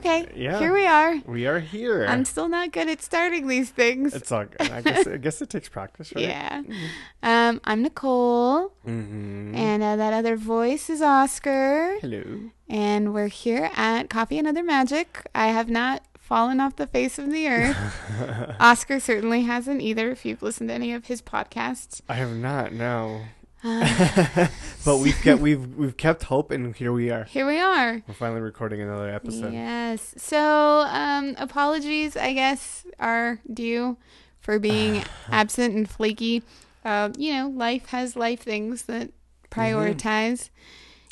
Okay. Yeah. Here we are. We are here. I'm still not good at starting these things. it's all good. I guess I guess it takes practice, right? Yeah. Um, I'm Nicole, Mm-hmm. and uh, that other voice is Oscar, Hello. and we're here at Coffee and Other Magic. I have not fallen off the face of the earth. Oscar certainly hasn't either. If you've listened to any of his podcasts, I have not no, uh, but we've kept we've we've kept hope, and here we are. here we are. We're finally recording another episode. Yes. So, um, apologies, I guess, are due for being absent and flaky. Uh, you know, life has life things that prioritize.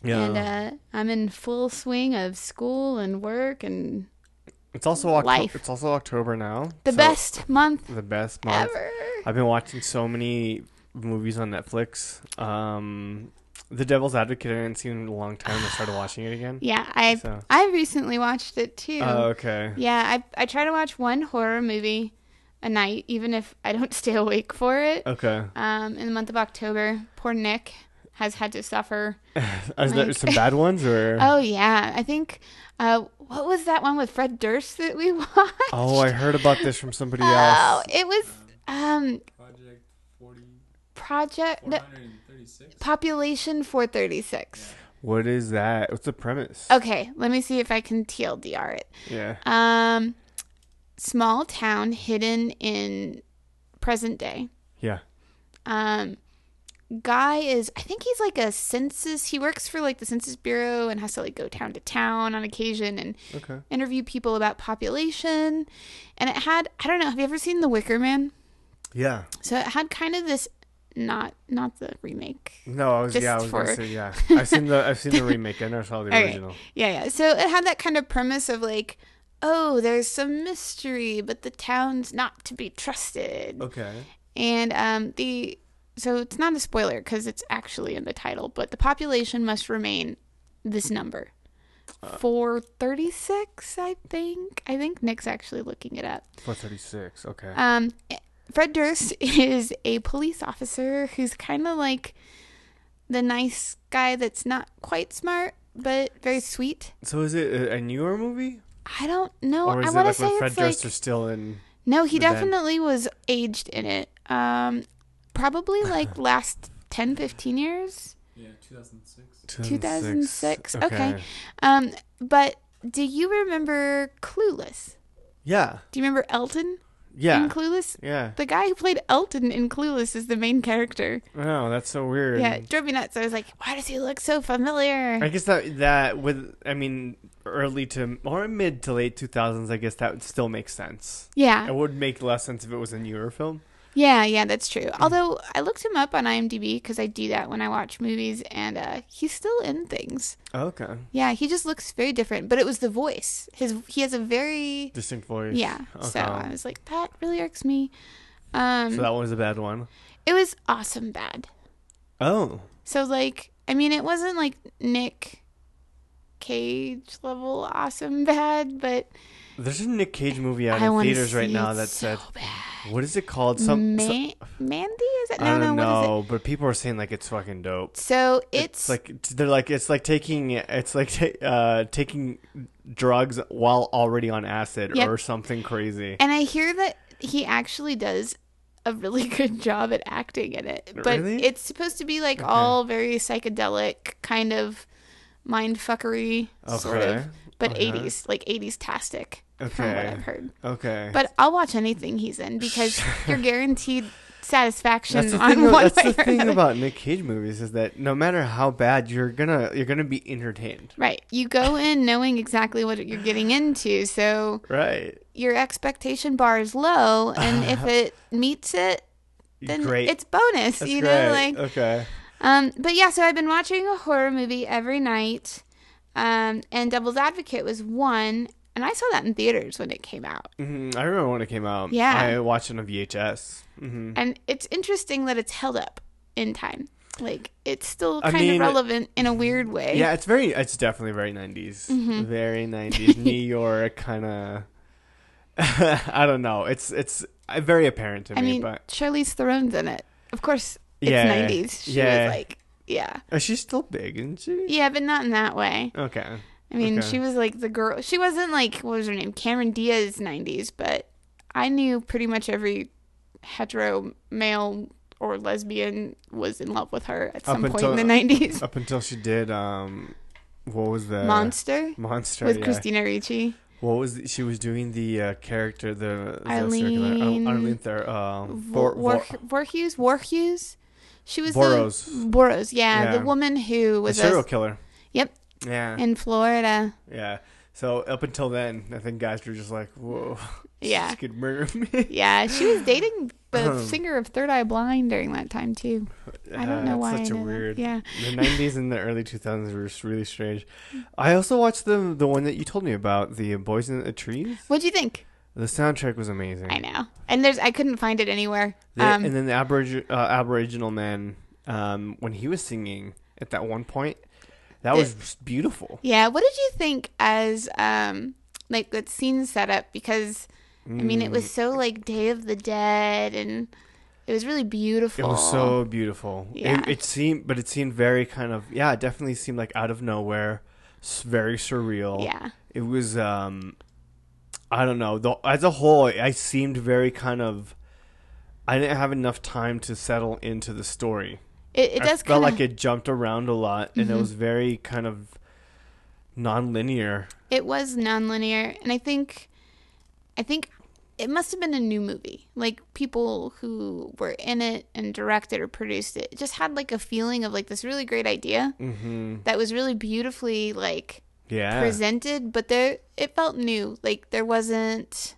Mm-hmm. Yeah. And uh, I'm in full swing of school and work and it's also October. life. It's also October now. the so- best month The best month. ever. I've been watching so many movies on Netflix. Um, The Devil's Advocate I hadn't seen in a long time. I started watching it again. Yeah, I So. I recently watched it too. Oh, okay. Yeah, I I try to watch one horror movie a night, even if I don't stay awake for it. Okay. Um, in the month of October, poor Nick has had to suffer. Is there Like- some bad ones or? Oh yeah, I think. Uh, what was that one with Fred Durst that we watched? Oh, I heard about this from somebody else. Oh, it was um Project 40, Project no, 436. Population 436. What is that? What's the premise? Okay, let me see if I can TLDR it. Yeah. Um, small town hidden in present day. Yeah. Um, guy is I think he's like a census. He works for like the Census Bureau and has to like go town to town on occasion and Okay. interview people about population. And it had I don't know. Have you ever seen The Wicker Man? Yeah. So it had kind of this not not the remake. No, I was Just yeah, I was for- gonna say yeah. I've seen the I've seen the remake. And I never saw the original. Yeah, yeah. So it had that kind of premise of like, oh, there's some mystery, but the town's not to be trusted. Okay. And um, the so it's not a spoiler because it's actually in the title, but the population must remain this number. Uh. Four thirty six, I think. I think Nick's actually looking it up. Four thirty six. Okay. Um, Fred Durst is a police officer who's kind of like the nice guy that's not quite smart but very sweet. so is it a, a newer movie, I don't know. or I is it want to like say when Fred it's like Durst is still in? no. He the band? definitely was aged in it. Um, probably like last 10, 15 years. Yeah, 2006. 2006, okay. Um, but do you remember Clueless? Yeah. Do you remember Elton Yeah. in Clueless? yeah. The guy who played Elton in Clueless is the main character. Oh, that's so weird. Yeah, it drove me nuts. I was like, why does he look so familiar? I guess that that with I mean early to or mid to late two thousands. I guess that would still make sense. yeah, It would make less sense if it was a newer film. Yeah, yeah, that's true. Mm. Although I looked him up on IMDb because I do that when I watch movies, and uh, he's still in things. Okay. Yeah, he just looks very different. But it was the voice. His he has a very Distinct voice. yeah. So I was like, that really irks me. Um, So that one was a bad one. it was awesome bad. Oh. So like, I mean, it wasn't like Nick Cage level awesome bad, but There's a Nick Cage movie out I in theaters right now it that so bad. What is it called? Some, Ma- some- Mandy is it? No, I no. don't What is it? know, but people are saying like it's fucking dope. So It's, it's, like they're like it's like taking it's like ta- uh, taking drugs while already on acid Yep. or something crazy. and I hear that he actually does a really good job at acting in it. But Really? it's supposed to be like Okay. all very psychedelic kind of mind fuckery sort of, but Okay. 80s, like 80s tastic from what Okay. I've heard. Okay. But I'll watch anything he's in because you're guaranteed satisfaction that's the on thing. one That's the thing another. about Nick Cage movies is that no matter how bad, you're gonna you're gonna be entertained. Right. You go in knowing exactly what you're getting into, so Right. your expectation bar is low, and if it meets it, then Great. it's bonus. That's you great. know, like okay. um. But yeah, so I've been watching a horror movie every night, um, and Devil's Advocate was one, and I saw that in theaters when it came out. hmm I remember when it came out. Yeah. I watched it on VHS. hmm And it's interesting that it's held up in time. Like it's still I kind mean- of relevant in a weird way. Yeah, it's very. It's definitely very 90s. Mhm. Very 90s. New York kind of. I don't know. It's it's very apparent to I me, mean, but Charlize Theron's in it. Of course, it's Yeah, 90s. She yeah. was like, yeah. oh, she's still big, isn't she? Yeah, but not in that way. Okay. I mean, Okay. she was like the girl. She wasn't like what was her name, Cameron Diaz '90s, but I knew pretty much every hetero male or lesbian was in love with her at some point until- in the '90s. Up until she did um, what was the Monster Monster with yeah. Christina Ricci. What was the, she was doing the uh, character the, the Eileen- circular, Arlene Ther, uh, Vor, Vor, Voorhees, Voorhees. She was Boros. the Boros. Yeah, Yeah. the woman who a was serial a, killer. Yeah. in Florida. Yeah. So up until then, I think guys were just like, "Whoa, Yeah. she could murder me." Yeah, she was dating the Um, singer of Third Eye Blind during that time too. I don't know Uh, why. Such I a know that. weird. Yeah. The '90s and the early 2000s were just really strange. I also watched the the one that you told me about, the Boys in the Trees. What'd you think? The soundtrack was amazing. I know. And there's I couldn't find it anywhere. The- Um, and then the Aborig- uh, Aboriginal man, um, when he was singing at that one point, that The- was beautiful. yeah. What did you think as um like the scene setup? Because I mean, it Mm. was so like Day of the Dead, and it was really beautiful. It was so beautiful. Yeah. It, it seemed, but it seemed very kind of yeah. It definitely seemed like out of nowhere, very surreal. yeah. It was. um I don't know. The, as a whole, I seemed very kind of. I didn't have enough time to settle into the story. It, it does felt kind of. like it jumped around a lot, and it Mhm. was very kind of non-linear. It was nonlinear, and I think, I think it must have been a new movie. Like people who were in it and directed or produced it, it just had like a feeling of like this really great idea hmm that was really beautifully like Yeah. presented, but there it felt new. Like there wasn't.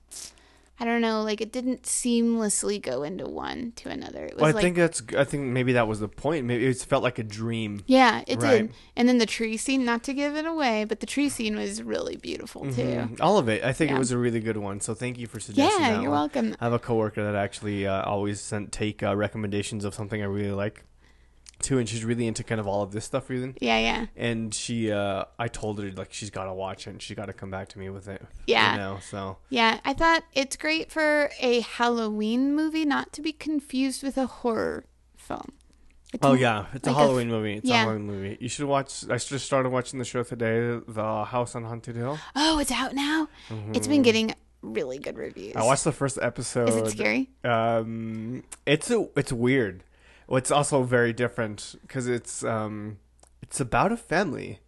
I don't know, like it didn't seamlessly go into one to another. It was Well, I like think that's. I think maybe that was the point. Maybe it felt like a dream. yeah, it Right. did. And then the tree scene, not to give it away, but the tree scene was really beautiful too. Mhm. All of it. I think Yeah. it was a really good one. So thank you for suggesting Yeah, you're one. welcome. I have a coworker that actually uh, always sent take uh, recommendations of something I really like, too, and she's really into kind of all of this stuff, really. Yeah, yeah. And she, uh, I told her like she's got to watch it, and she got to come back to me with it. Yeah. You know, so Yeah, I thought it's great for a Halloween movie, not to be confused with a horror film. It's Oh yeah, it's like a a Halloween movie. It's yeah. a Halloween movie. You should watch. I just started watching the show today, The House on Haunted Hill. Oh, it's out now. It's been getting really good reviews. Mm-hmm. I watched the first episode. Is it scary? Um, it's a, it's weird. Well, it's also very different because it's um, it's about a family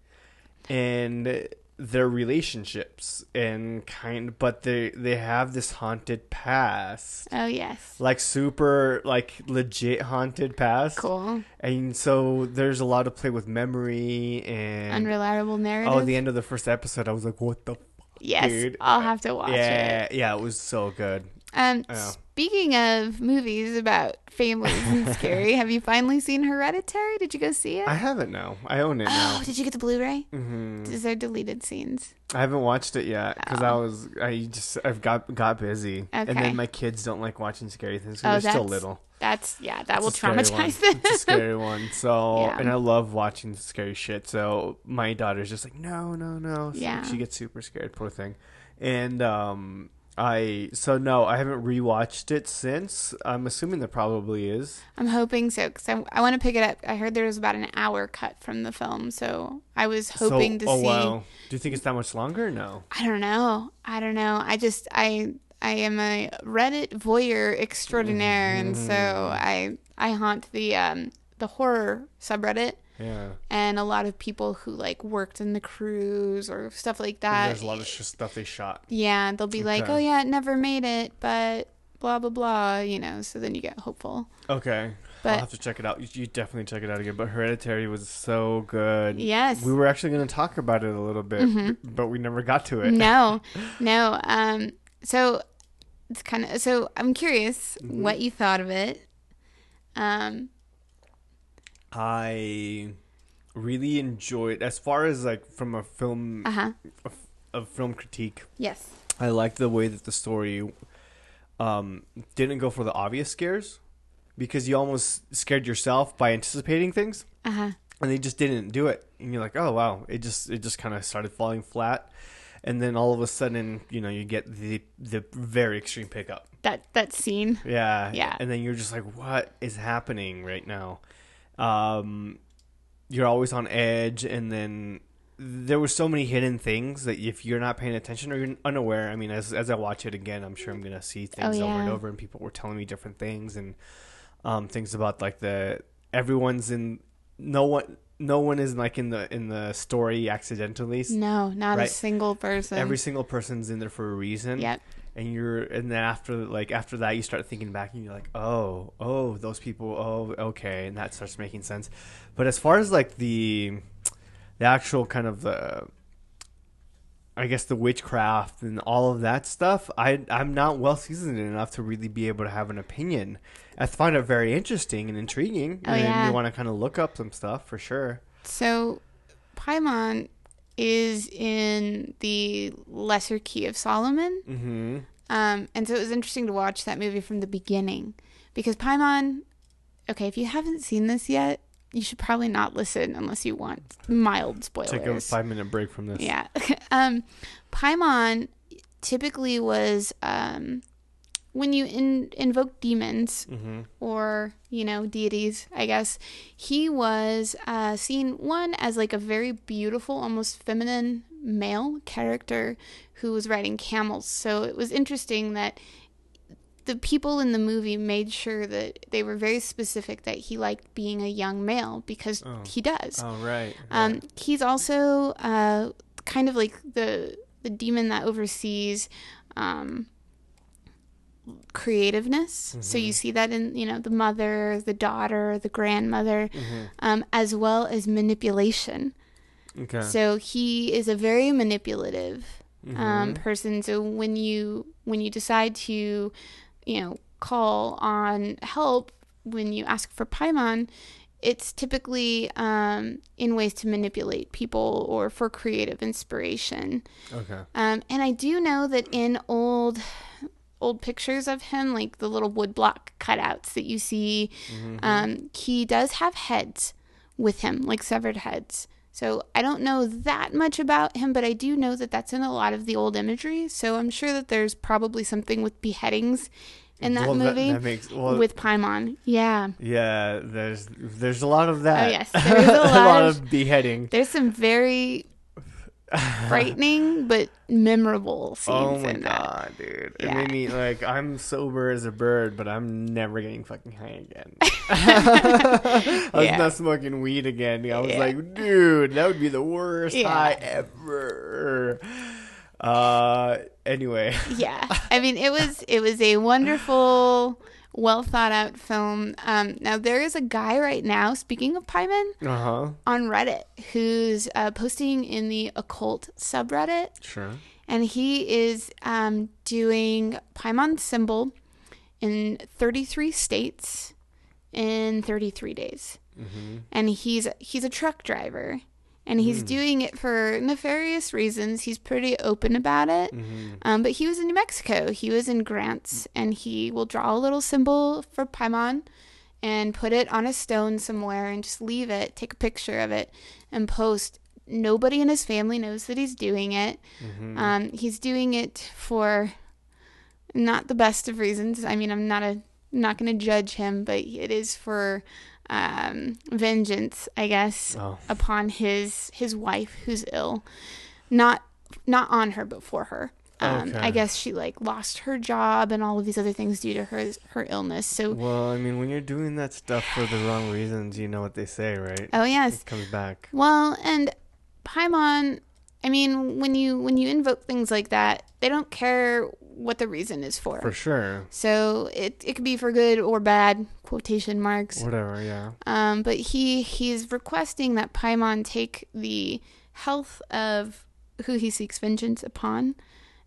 and their relationships and kind, but they they have this haunted past, Oh yes. like super like legit haunted past. Cool. And so there's a lot of play with memory and Unreliable narrative. oh, at the end of the first episode, I was like, what the. Yes, dude. I'll have to watch it. Yeah, yeah, it was so good. Um, Yeah. Speaking of movies about families and scary, have you finally seen Hereditary? Did you go see it? I haven't. now. I own it now. oh, did you get the Blu-ray? Mm-hmm. Is there deleted scenes? I haven't watched it yet because I Oh. was I just I've got got busy and then my kids don't like watching scary things Oh, because they're still little. That's yeah, that It's will a scary one. traumatize them. It's a scary one. So Yeah. and I love watching scary shit. So my daughter's just like no no no. So Yeah. She gets super scared. Poor thing. And um I so no I haven't rewatched it since. I'm assuming there probably is. I'm hoping so because I, I want to pick it up. I heard there was about an hour cut from the film, so I was hoping so, to oh, see. wow. Do you think it's that much longer? No. I don't know. I don't know. I just I I am a Reddit voyeur extraordinaire, and so Mm-hmm. I I haunt the um the horror subreddit. Yeah. And a lot of people who like worked in the cruise or stuff like that. There's a lot of sh- stuff they shot. Yeah, they'll be like, "Oh yeah, it never made it," but blah blah blah, you know. So then you get hopeful. Okay. I'll have to check it out. You, you definitely check it out again. But Hereditary was so good. yes, We were actually going to talk about it a little bit, Mhm. but we never got to it. no, no. Um, so it's kind of so. I'm curious Mhm. what you thought of it. Um, I really enjoyed, as far as like from a film, uh huh. a film critique. Yes. I liked the way that the story um, didn't go for the obvious scares because you almost scared yourself by anticipating things. Uh huh. and they just didn't do it and you're like oh wow it just it just kind of started falling flat and then all of a sudden you know you get the the very extreme pickup That that scene. yeah Yeah. and then you're just like what is happening right now um you're always on edge and then there were so many hidden things that if you're not paying attention or you're unaware, I mean, as as I watch it again, I'm sure I'm gonna see things over and Oh, yeah. over, and people were telling me different things and um, things about like the everyone's in no one no one is like in the in the story accidentally. No, not a single person. Every single person's in there for a reason. Yep. And you're and then after like after that you start thinking back and you're like oh oh those people oh okay and that starts making sense but as far as like the the actual kind of the I guess the witchcraft and all of that stuff, I I'm not well seasoned enough to really be able to have an opinion. I find it very interesting and intriguing, Oh, and yeah. you want to kind of look up some stuff for sure. So, Paimon is in the Lesser Key of Solomon. Mm-hmm. Um, and so it was interesting to watch that movie from the beginning because Paimon, okay, if you haven't seen this yet, you should probably not listen unless you want mild spoilers. Take a five minute break from this. Yeah. um, Paimon typically was um, when you in, invoke demons Mm-hmm. or, you know, deities, I guess, he was uh, seen, one, as like a very beautiful, almost feminine male character who was riding camels. So it was interesting that the people in the movie made sure that they were very specific that he liked being a young male because Oh. he does. Oh right. Um, he's also uh, kind of like the the demon that oversees um, creativeness. So Mm-hmm. you see that in you know the mother, the daughter, the grandmother, Mm-hmm. um, as well as manipulation. okay. So he is a very manipulative Mm-hmm. um, person. So when you when you decide to, you know, call on help when you ask for Paimon, it's typically um, in ways to manipulate people or for creative inspiration. okay. Um, and I do know that in old old pictures of him, like the little woodblock cutouts that you see, um, he does have heads with him, like severed heads. So I don't know that much about him, but I do know that that's in a lot of the old imagery. So I'm sure that there's probably something with beheadings in that Well, movie that makes well, with Paimon. Yeah. Yeah, there's there's a lot of that. Oh, yes, there's a lot of- of beheading. There's some very frightening but memorable scenes Oh my in that. god, dude! It Yeah. made me like I'm sober as a bird, but I'm never getting fucking high again. I was Yeah. not smoking weed again. I was Yeah. like, dude, that would be the worst high ever. Uh, anyway, yeah i mean it was it was a wonderful well thought out film. Um now there is a guy right now speaking of Paimon uh huh, on reddit who's uh, posting in the occult subreddit. Sure. and he is um doing Paimon symbol in 33 states in 33 days. Mm-hmm. and he's he's a truck driver and he's doing it for nefarious reasons. He's pretty open about it. Mm-hmm. Um, but he was in New Mexico. He was in Grants, and he will draw a little symbol for Paimon and put it on a stone somewhere and just leave it, take a picture of it, and post. Nobody in his family knows that he's doing it. Mm-hmm. Um, he's doing it for not the best of reasons. I mean, I'm not a not going to judge him, but it is for um, vengeance, I guess, Oh. upon his his wife who's ill. Not not on her, but for her. Um, Okay. I guess she like lost her job and all of these other things due to her her illness. So, Well, I mean, when you're doing that stuff for the wrong reasons, you know what they say, right? oh yes, It comes back. Well, and Paimon, I mean, when you when you invoke things like that, they don't care what the reason is for. For sure. So it it could be for good or bad quotation marks. Whatever, yeah. Um, but he he's requesting that Paimon take the health of who he seeks vengeance upon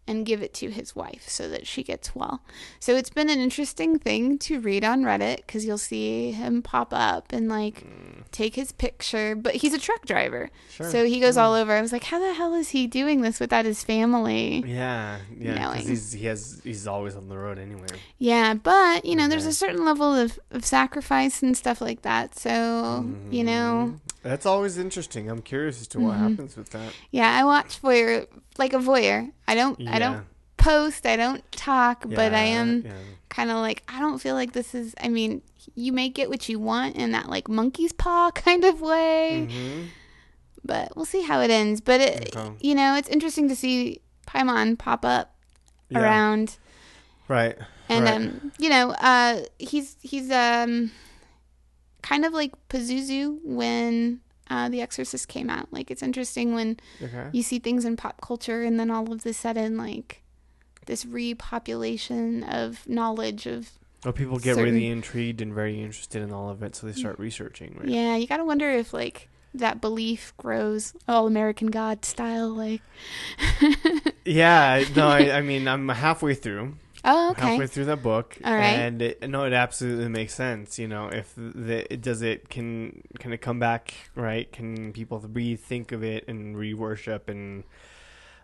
and give it to his wife so that she gets well. So it's been an interesting thing to read on Reddit because you'll see him pop up and like take his picture. But he's a truck driver, Sure. so he goes all over. I was like, how the hell is he doing this without his family? Yeah, yeah. Because he's he has he's always on the road anyway. Yeah, but you know, there's a certain level of, of sacrifice and stuff like that. So you know, Mhm. That's always interesting. I'm curious as to what Mhm. happens with that. Yeah, I watch voyeur like a voyeur. I don't I don't post, I don't talk, but I am Yeah. kind of like I don't feel like this is I mean, you may get what you want in that like monkey's paw kind of way, Mhm. but we'll see how it ends. But it, Okay. you know, it's interesting to see Paimon pop up Yeah. around, Right. and Right. um, you know, uh, he's he's um, kind of like Pazuzu when uh, The Exorcist came out. Like it's interesting when Okay. you see things in pop culture, and then all of the sudden, like this repopulation of knowledge of Well, people get certain- really intrigued and very interested in all of it, so they start researching. Right. yeah. You gotta wonder if like that belief grows all American God style, like. Yeah. No, I, I mean, I'm halfway through. Oh, okay. halfway through the book All right. and it, no it absolutely makes sense you know if the it does it can can it come back right can people rethink of it and re-worship and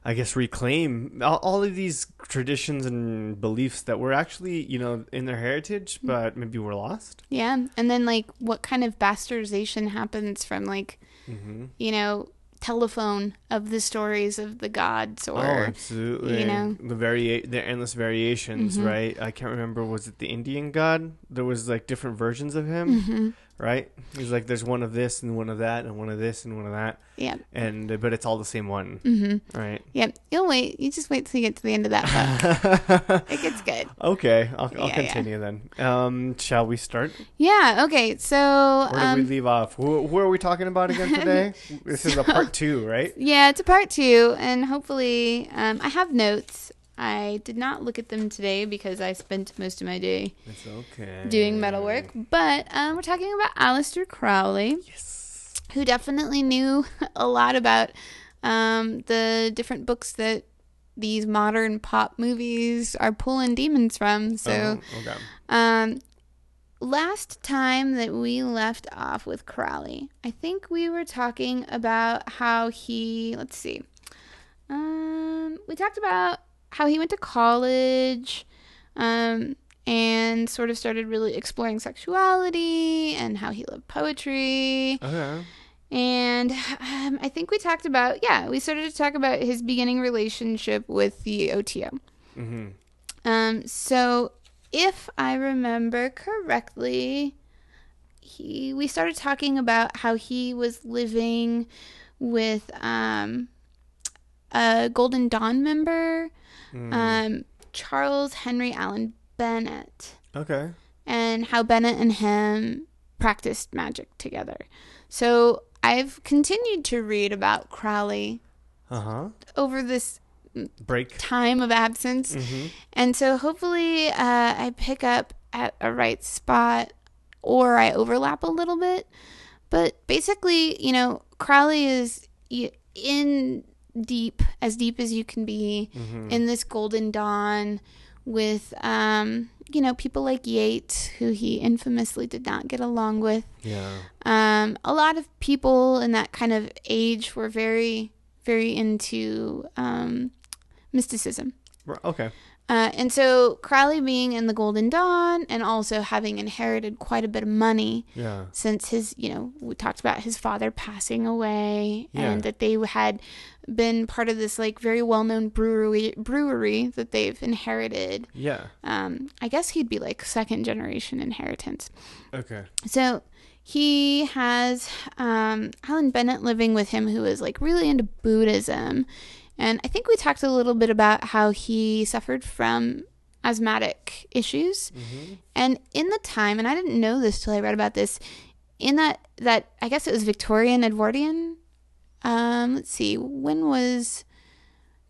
i guess reclaim all, all of these traditions and beliefs that were actually you know in their heritage Mm. but maybe were lost Yeah, and then like what kind of bastardization happens from like mm-hmm. you know telephone of the stories of the gods oh or absolutely you know. the vari- the endless variations Mhm. right i can't remember was it the indian god there was like different versions of him Mhm. Right? He's like, there's one of this and one of that and one of this and one of that, yeah, and but it's all the same one, hmm right? yeah. You'll wait. You just wait till you get to the end of that book. it gets good. okay, I'll, I'll Yeah, yeah. continue then. Um, shall we start? Yeah. Okay. So Where did we um, leave off? Who, who are we talking about again today? this is a part two, right? yeah, it's a part two, and hopefully, um, I have notes. I did not look at them today because I spent most of my day okay. doing metal work. But um, we're talking about Aleister Crowley. Yes. who definitely knew a lot about um, the different books that these modern pop movies are pulling demons from. So, Oh, okay. um, last time that we left off with Crowley, I think we were talking about how he, let's see, um, we talked about how he went to college. Um, and sort of started really exploring sexuality and how he loved poetry. Okay. And um, I think we talked about, yeah, we started to talk about his beginning relationship with the OTO. Mm-hmm. Um, so if I remember correctly, he we started talking about how he was living with um, a Golden Dawn member, Mm. um, Charles Henry Allan Bennett okay. and how Bennett and him practiced magic together. So I've continued to read about Crowley Uh huh. over this Break. time of absence. Mm-hmm. And so hopefully uh, I pick up at a right spot or I overlap a little bit. But basically, you know, Crowley is in deep, as deep as you can be Mm-hmm. in this golden dawn with, um, you know, people like Yeats, who he infamously did not get along with. Yeah. Um, a lot of people in that kind of age were very, very into um, mysticism. Okay. Uh, and so Crowley being in the Golden Dawn and also having inherited quite a bit of money Yeah. since his, you know, we talked about his father passing away Yeah. and that they had been part of this like very well-known brewery brewery that they've inherited. Yeah. Um, I guess he'd be like second generation inheritance. Okay. So he has um, Allan Bennett living with him, who is like really into Buddhism. And I think we talked a little bit about how he suffered from asthmatic issues. Mm-hmm. And in the time, and I didn't know this till I read about this, in that that I guess it was Victorian Edwardian. Um, let's see, when was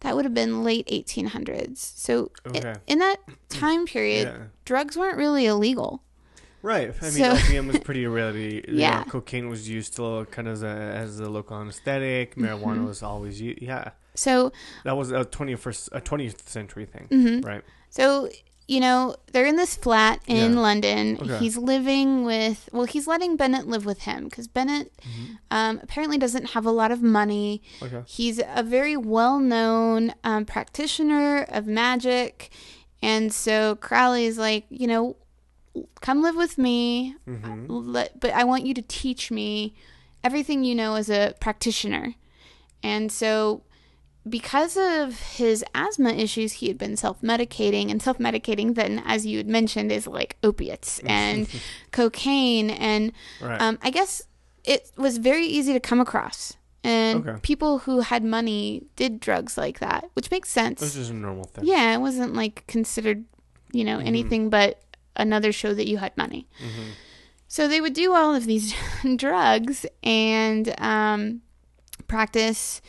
that? Would have been late 1800s. So Okay. in that time period, Yeah. drugs weren't really illegal. Right. I mean, So- opium was pretty you Yeah. know, cocaine was used still kind of as a, as a local anesthetic. Marijuana Mhm. was always used. Yeah. So That was a 21st, a 20th century thing. mhm. Right. So, you know, they're in this flat in Yeah. London. Okay. He's living with, well, he's letting Bennett live with him because Bennett Mhm. um, apparently doesn't have a lot of money. Okay. He's a very well known um, practitioner of magic. And so Crowley's like, you know, come live with me, hmm let, but I want you to teach me everything you know as a practitioner. And so, because of his asthma issues, he had been self medicating, and self medicating, then, as you had mentioned, is like opiates and cocaine. And Right. um, I guess it was very easy to come across. And Okay. people who had money did drugs like that, which makes sense. This is a normal thing. Yeah, it wasn't like considered, you know, Mhm. anything but another show that you had money. hmm So they would do all of these drugs and um, practice,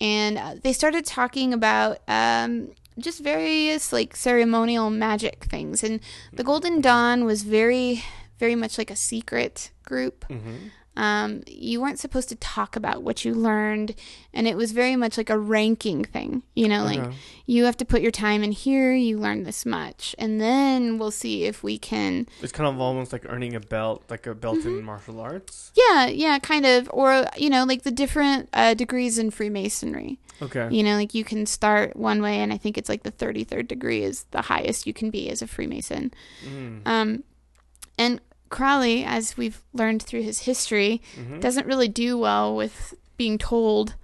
and uh, they started talking about um, just various like ceremonial magic things. And the Golden Dawn was very, very much like a secret group. hmm Um, you weren't supposed to talk about what you learned, and it was very much like a ranking thing. You know, like Okay. you have to put your time in here, you learn this much, and then we'll see if we can It's kind of almost like earning a belt, like a belt Mm-hmm. in martial arts. Yeah, yeah, kind of. Or, you know, like the different uh, degrees in Freemasonry. Okay. You know, like you can start one way, and I think it's like the 33rd degree is the highest you can be as a Freemason. Mm. Um, and Crowley, as we've learned through his history, Mhm. doesn't really do well with being told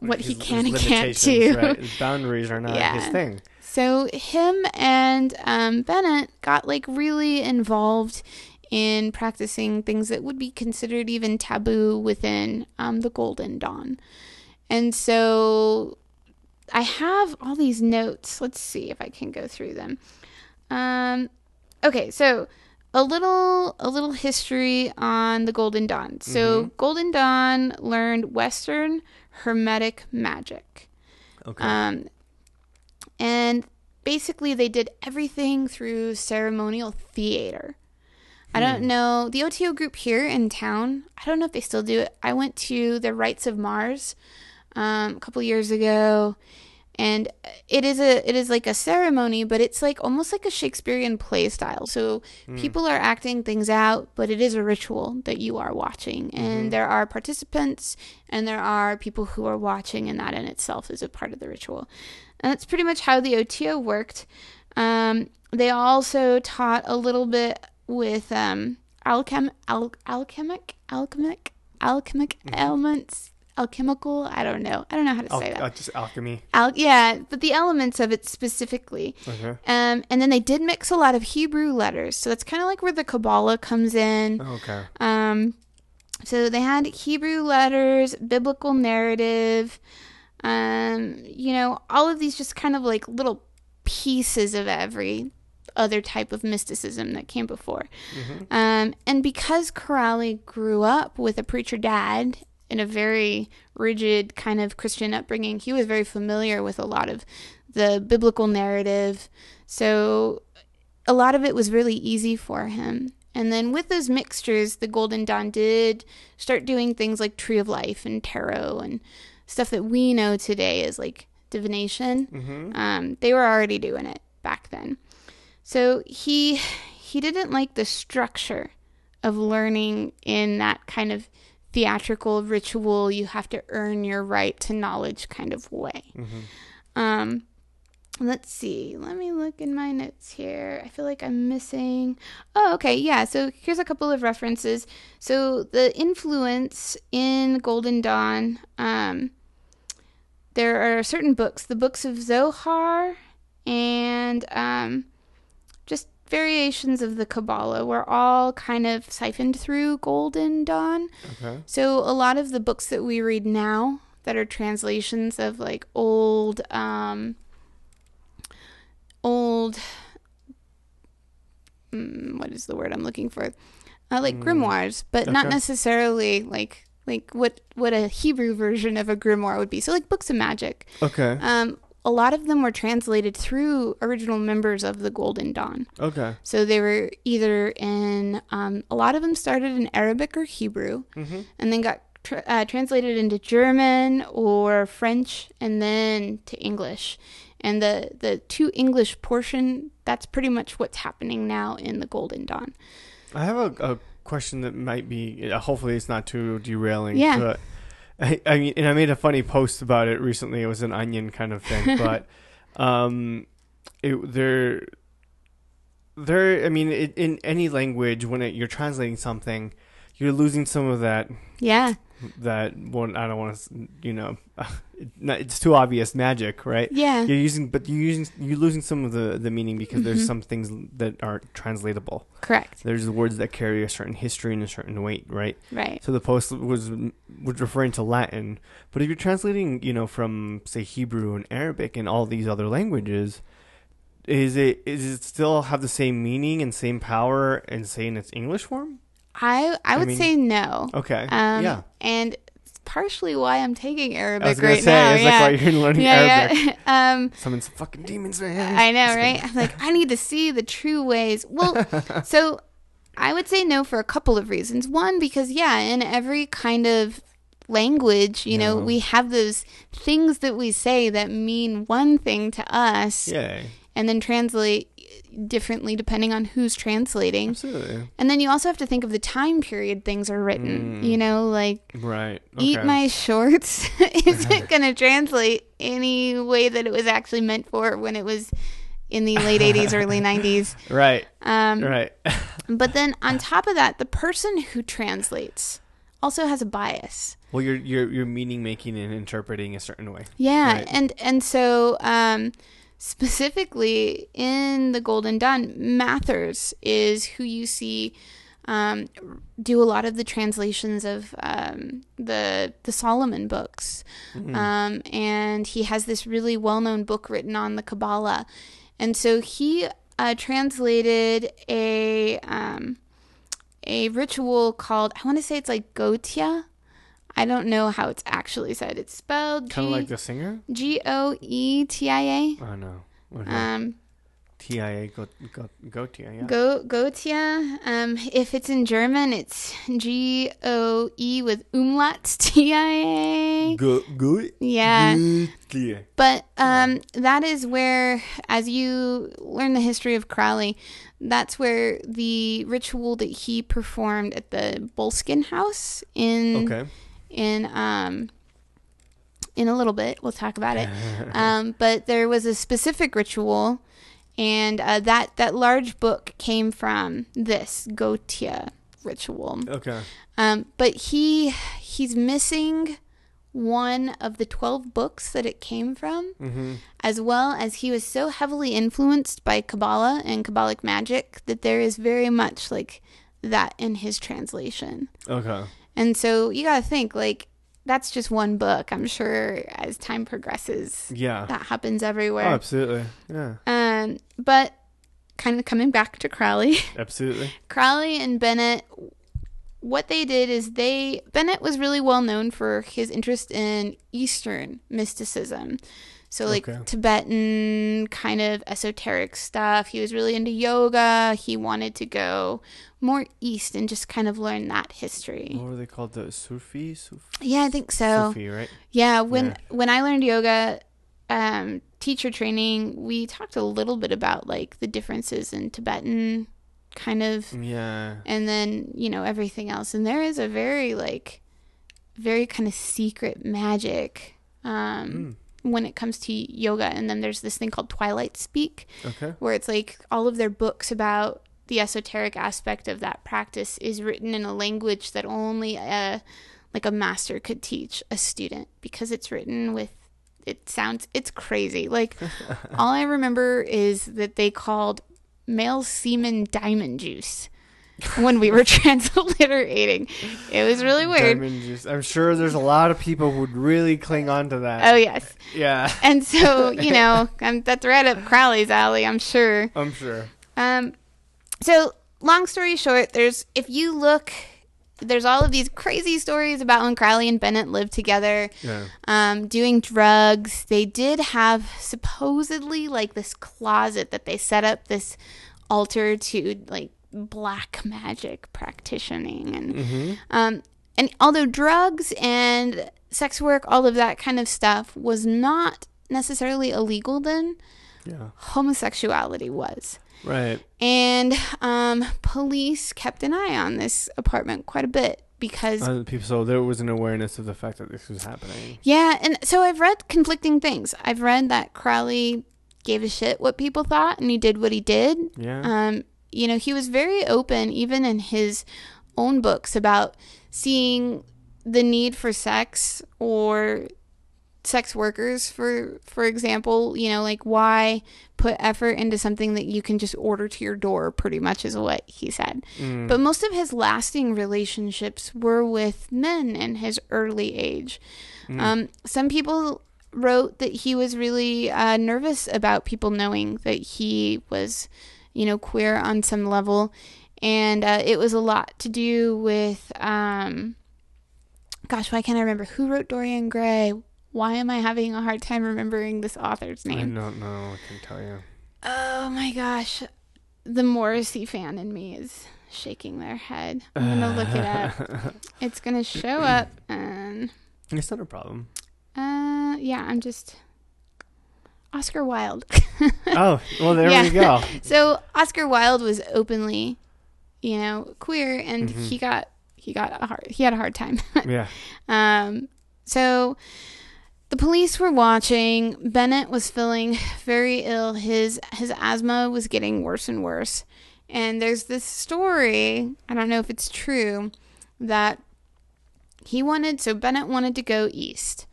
what he can and can't do. Right? His boundaries are not his thing. So him and um, Bennett got like really involved in practicing things that would be considered even taboo within um, the Golden Dawn. And so I have all these notes. Let's see if I can go through them. Um, okay, so a little a little history on the Golden Dawn. So Mhm. Golden Dawn learned Western Hermetic magic. Okay. Um, and basically, they did everything through ceremonial theater. I don't Hmm. know. The OTO group here in town, I don't know if they still do it. I went to the Rites of Mars um, a couple years ago. And it is a it is like a ceremony, but it's like almost like a Shakespearean play style. So Hmm. people are acting things out, but it is a ritual that you are watching. And Mhm. there are participants and there are people who are watching, and that in itself is a part of the ritual. And that's pretty much how the OTO worked. Um, they also taught a little bit with um, alchem- al- alchemic, alchemic, alchemic Mhm. elements, alchemical. I don't know. I don't know how to Al- say that. uh, just alchemy. Al- yeah, but the elements of it specifically. Okay. Um, and then they did mix a lot of Hebrew letters, so that's kind of like where the Kabbalah comes in. Okay. Um, so they had Hebrew letters, biblical narrative, um, you know, all of these just kind of like little pieces of every other type of mysticism that came before. hmm Um, and because Crowley grew up with a preacher dad in a very rigid kind of Christian upbringing, he was very familiar with a lot of the biblical narrative. So a lot of it was really easy for him. And then with those mixtures, the Golden Dawn did start doing things like Tree of Life and tarot and stuff that we know today as like divination. hmm Um, they were already doing it back then. So he he didn't like the structure of learning in that kind of theatrical ritual. You have to earn your right to knowledge kind of way. hmm Um, let's see. Let me look in my notes here. I feel like I'm missing. Oh, okay. Yeah. So here's a couple of references. So the influence in Golden Dawn. Um, there are certain books, the books of Zohar, and um, variations of the Kabbalah, were all kind of siphoned through Golden Dawn. Okay. So a lot of the books that we read now that are translations of like old um old mm, what is the word I'm looking for? Uh, like Mm, grimoires, but not necessarily like like what what a Hebrew version of a grimoire would be. So like books of magic. Okay. Um a lot of them were translated through original members of the Golden Dawn. Okay. So they were either in, um, a lot of them started in Arabic or Hebrew hmm and then got tr- uh, translated into German or French and then to English. And the, the two English portion, that's pretty much what's happening now in the Golden Dawn. I have a, a question that might be. uh, Hopefully, it's not too derailing. Yeah. But I, I mean, and I made a funny post about it recently. It was an onion kind of thing, but um, it there, there. I mean, it, in any language, when it, you're translating something, you're losing some of that Yeah. That one I don't want to you know it's too obvious magic, right? Yeah. You're using but you're using you're losing some of the the meaning because there's Mhm. some things that aren't translatable. Correct. There's words that carry a certain history and a certain weight, right? Right. So the post was was referring to Latin, but if you're translating, you know, from say Hebrew and Arabic and all these other languages, is it is it still have the same meaning and same power and say in its English form? I I I would mean- say no. Okay, Um, yeah. And it's partially why I'm taking I Arabic right say now. it's yeah. like why you're learning yeah, Arabic. yeah. um, Summons fucking demons, man. I know, right? I'm like, I need to see the true ways. Well, so I would say no for a couple of reasons. One, because yeah, in every kind of language, you know, we have those things that we say that mean one thing to us Yeah, and then translate differently depending on who's translating. absolutely. And then you also have to think of the time period things are written. Mm. You know, like Right. eat my shorts isn't going to translate any way that it was actually meant for when it was in the late 80s, early 90s. Right. Um, Right. But then on top of that, the person who translates also has a bias. well, you're you're you're meaning making and interpreting a certain way. Yeah, Right. and and so um, specifically in the Golden Dawn, Mathers is who you see um, do a lot of the translations of um, the the Solomon books, Mm-hmm. um, and he has this really well known book written on the Kabbalah, and so he uh, translated a um, a ritual called I want to say it's like Goetia. I don't know how it's actually said. It's spelled Kind of like the singer. G O E T I A. Oh no. Okay. Um, TIA go go go to yeah. go Goetia. Um, if it's in German, it's G O E with umlauts T I A. Go go. Yeah, Yeah. but um, that is where, as you learn the history of Crowley, that's where the ritual that he performed at the Boleskine House in Okay. In um in a little bit we'll talk about it um but there was a specific ritual and uh, that that large book came from this goetia ritual Okay. um but he he's missing one of the 12 books that it came from Mm-hmm. as well as he was so heavily influenced by kabbalah and kabbalic magic that there is very much like that in his translation Okay. And so you got to think like that's just one book. I'm sure as time progresses, Yeah. that happens Oh, everywhere. absolutely. Yeah. um, but kind of coming back to Crowley, Absolutely. Crowley and Bennett, what they did is they Bennett was really well known for his interest in Eastern mysticism. So like Okay. Tibetan kind of esoteric stuff. He was really into yoga. He wanted to go more east and just kind of learn that history. What were they called? The Sufi? Sufi, Yeah, I think so. Sufi right? Yeah, when Yeah. when I learned yoga um teacher training, we talked a little bit about like the differences in Tibetan kind of Yeah. and then, you know, everything else. And there is a very like very kind of secret magic um Mm. When it comes to yoga and then there's this thing called Twilight Speak Okay. where it's like all of their books about the esoteric aspect of that practice is written in a language that only a like a master could teach a student because it's written with it sounds it's crazy like all i remember is that they called male semen diamond juice when we were transliterating it was really weird. I'm sure there's a lot of people who would really cling on to that. oh yes Yeah. and so you know um, that's right up crowley's alley i'm sure I'm sure. Um, so long story short, there's if you look, there's all of these crazy stories about when Crowley and Bennett lived together, Yeah. um, doing drugs. They did have supposedly like this closet that they set up this altar to like black magic practicing and Mm-hmm. um, and although drugs and sex work, all of that kind of stuff was not necessarily illegal then, Yeah. homosexuality was. Right. And um, police kept an eye on this apartment quite a bit because, Uh, people, so there was an awareness of the fact that this was happening. yeah. And so I've read conflicting things. I've read that Crowley gave a shit what people thought and he did what he did. Yeah. Um, you know, he was very open, even in his own books, about seeing the need for sex or sex workers for for example you know like why put effort into something that you can just order to your door pretty much is what he said Mm. but most of his lasting relationships were with men in his early age Mm. um, some people wrote that he was really uh, nervous about people knowing that he was you know queer on some level and uh, it was a lot to do with um, gosh why can't i remember who wrote dorian gray why am i having a hard time remembering this author's name? I don't know. I can tell you. oh my gosh the morrissey fan in me is shaking their head i'm gonna look it up it's gonna show up and it's not a problem. uh yeah i'm just oscar wilde Oh, well, there Yeah. we go. So Oscar Wilde was openly, you know, queer, and Mhm. he got he got a hard he had a hard time. Yeah. um, so the police were watching. Bennett was feeling very ill. His his asthma was getting worse and worse. And there's this story. I don't know if it's true that he wanted. So Bennett wanted to go east,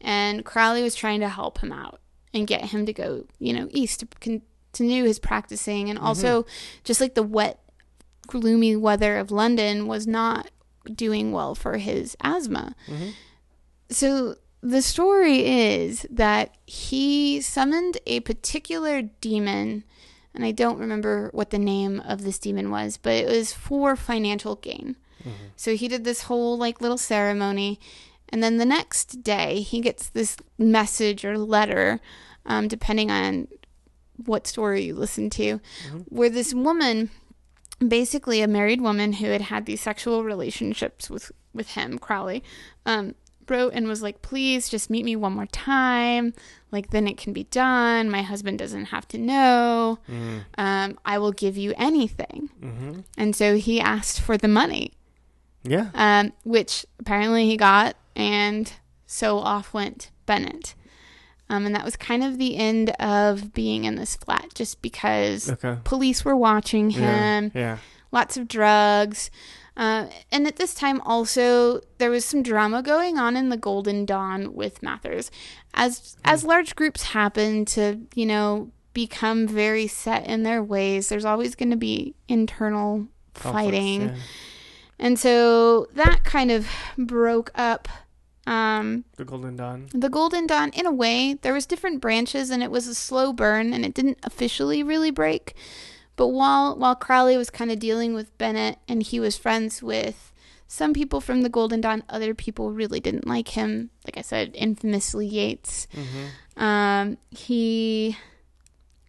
and Crowley was trying to help him out and get him to go, you know, east to continue his practicing. And also, just like the wet, gloomy weather of London was not doing well for his asthma. Mhm. So the story is that he summoned a particular demon, and I don't remember what the name of this demon was, but it was for financial gain. So he did this whole like little ceremony, and then the next day he gets this message or letter, um, depending on what story you listen to, where this woman, basically a married woman who had had these sexual relationships with with him, Crowley, um, wrote and was like, "Please just meet me one more time. Like then it can be done. My husband doesn't have to know. Mm. Um, I will give you anything." Mm-hmm. And so he asked for the money Yeah. um, which apparently he got, and so off went Bennett. Um, and that was kind of the end of being in this flat, just because Okay. police were watching him, Yeah. lots of drugs. Uh, and at this time, also, there was some drama going on in the Golden Dawn with Mathers. As, as large groups happen to, you know, become very set in their ways, there's always going to be internal Conflicts, fighting. yeah. And so that kind of broke up um, The Golden Dawn. the Golden Dawn in a way. There was different branches and it was a slow burn and it didn't officially really break. But while while Crowley was kind of dealing with Bennett and he was friends with some people from the Golden Dawn, other people really didn't like him. Like I said, infamously Yeats. Mm-hmm. Um, he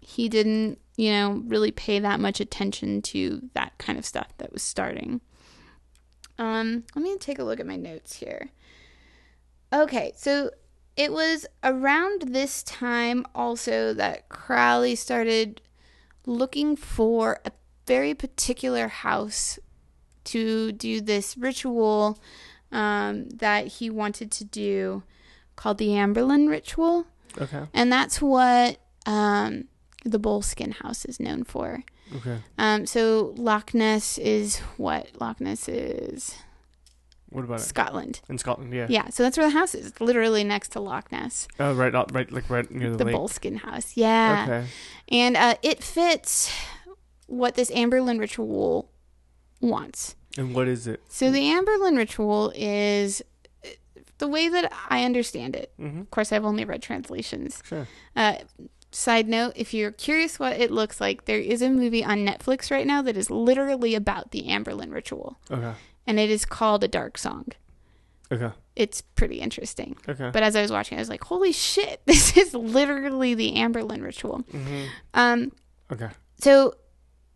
he didn't, you know, really pay that much attention to that kind of stuff that was starting. Um, let me take a look at my notes here. Okay, so it was around this time also that Crowley started looking for a very particular house to do this ritual um, that he wanted to do called the Abramelin ritual. Okay. And that's what um, the Boleskine House is known for. Okay. Um, so Loch Ness is what Loch Ness is What about it? Scotland. In Scotland, yeah. Yeah, so that's where the house is. It's literally next to Loch Ness, Oh, right, right, like right near the, the lake. Boleskine House. Yeah, Okay. and uh, it fits what this Abramelin ritual wants. And what is it? So the Abramelin ritual is the way that I understand it. Mm-hmm. Of course, I've only read translations. Sure. Uh, side note: If you're curious what it looks like, there is a movie on Netflix right now that is literally about the Abramelin ritual, Okay. And it is called A Dark Song. Okay. It's pretty interesting. Okay. But as I was watching, I was like, "Holy shit! This is literally the Abramelin ritual." mm-hmm. Um, Okay. so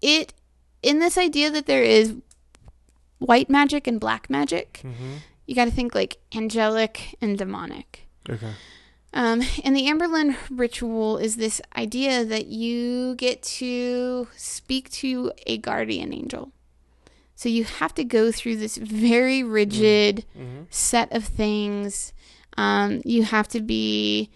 it in this idea that there is white magic and black magic, Mm-hmm. you got to think like angelic and demonic. Okay. Um, and the Abramelin ritual is this idea that you get to speak to a guardian angel. So you have to go through this very rigid Mm-hmm. set of things. Um, you have to be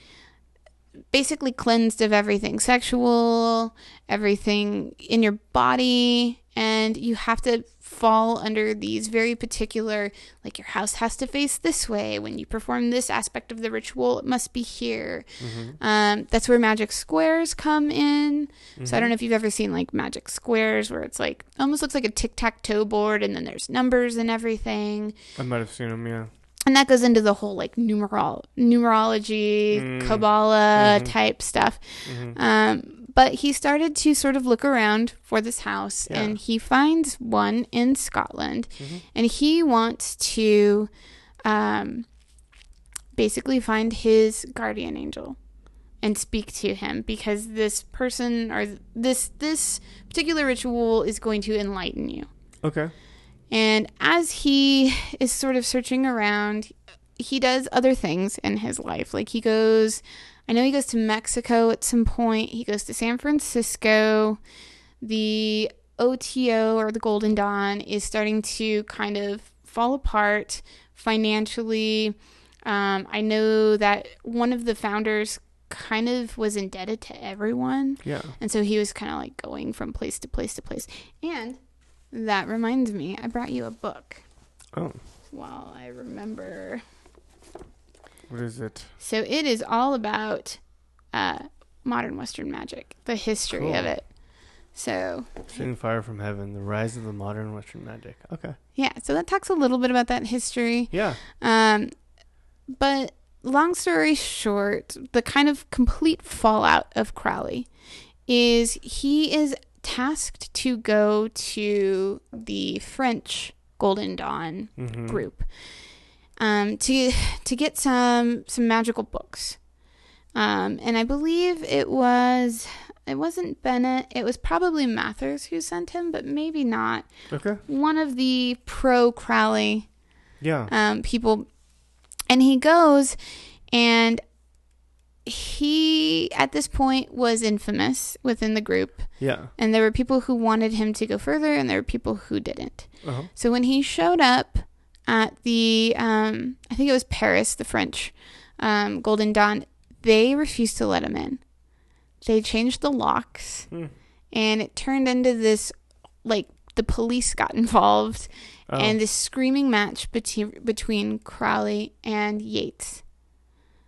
basically cleansed of everything sexual, everything in your body, and you have to fall under these very particular like your house has to face this way when you perform this aspect of the ritual it must be here Mm-hmm. um, that's where magic squares come in so i don't know if you've ever seen like magic squares where it's like almost looks like a tic-tac-toe board and then there's numbers and everything I might have seen them. Yeah. and that goes into the whole like numerol numerology Mm. kabbalah Mhm. type stuff Mm-hmm. um, but he started to sort of look around for this house Yeah. and he finds one in Scotland Mhm. and he wants to um, basically find his guardian angel and speak to him because this person or this this particular ritual is going to enlighten you. Okay. And as he is sort of searching around, he does other things in his life. Like he goes, I know he goes to Mexico at some point, he goes to San Francisco. The OTO or the Golden Dawn is starting to kind of fall apart financially. Um, I know that one of the founders kind of was indebted to everyone. Yeah. And so he was kind of like going from place to place to place. And that reminds me, I brought you a book Oh, while I remember. What is it? So it is all about uh, modern Western magic, the history of it. So Shooting Fire from Heaven: The Rise of the Modern Western Magic. Okay. yeah, so that talks a little bit about that history. Yeah. Um, but long story short, the kind of complete fallout of Crowley is he is tasked to go to the French Golden Dawn Mm-hmm. group um, to to get some some magical books. Um, and I believe it was it wasn't Bennett. It was probably Mathers who sent him, but maybe not. Okay. One of the pro Crowley Yeah. um, people, and he goes, and he at this point was infamous within the group, Yeah. and there were people who wanted him to go further, and there were people who didn't. Uh-huh. So when he showed up at the, um, I think it was Paris, the French um, Golden Dawn, they refused to let him in. They changed the locks, Hmm. and it turned into this, like the police got involved, Oh. and this screaming match between between Crowley and Yeats.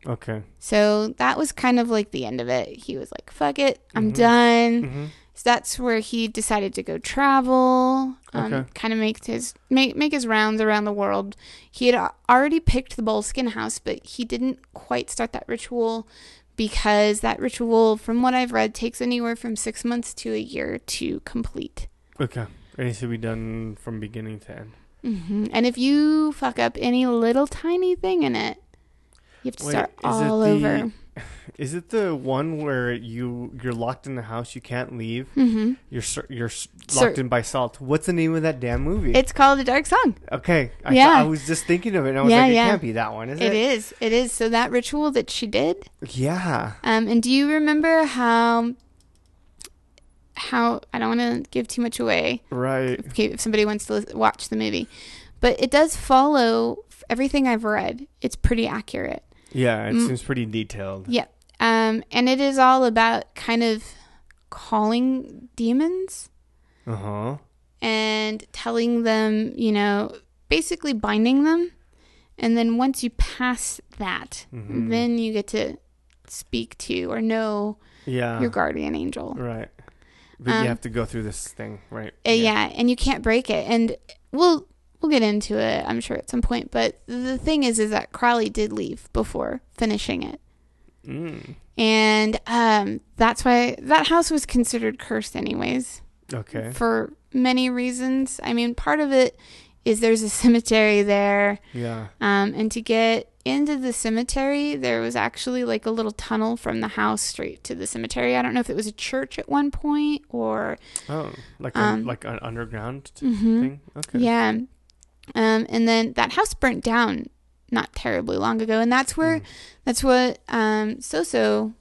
okay. So that was kind of like the end of it. He was like, "Fuck it, I'm Mhm. done." Mm-hmm. So that's where he decided to go travel, um, Okay. kind of make his make make his rounds around the world. He had already picked the Boleskine house, but he didn't quite start that ritual because that ritual, from what I've read, takes anywhere from six months to a year to complete. Okay. It needs to be done from beginning to end. hmm And if you fuck up any little tiny thing in it, you have to Wait, start all the- over. Is it the one where you you're locked in the house, you can't leave? hmm You're you're locked in by salt. What's the name of that damn movie? It's called The dark song. okay. I Yeah. thought- I was just thinking of it. and I was Yeah, like, it yeah. can't be that one, is It it? is. It is. So that ritual that she did. Yeah. Um, and do you remember how how I don't want to give too much away Right. if, if somebody wants to watch the movie, but it does follow everything I've read. It's pretty accurate. Yeah. It Mm. seems pretty detailed. Yeah. Um, and it is all about kind of calling demons Uh huh. and telling them, you know, basically binding them. And then once you pass that, Mhm. then you get to speak to or know Yeah. your guardian angel. Right. But Um, you have to go through this thing, right? Uh, yeah. and you can't break it. And we'll we'll get into it, I'm sure, at some point. But the thing is, is that Crowley did leave before finishing it, Mm. and um, that's why that house was considered cursed, anyways, Okay. for many reasons. I mean, part of it is there's a cemetery there, Yeah. um, and to get into the cemetery, there was actually like a little tunnel from the house straight to the cemetery. I don't know if it was a church at one point or Oh, like Um, a, like an underground Mhm. thing. Okay. Yeah. Um, and then that house burnt down not terribly long ago, and that's where Mm. that's what um Soso,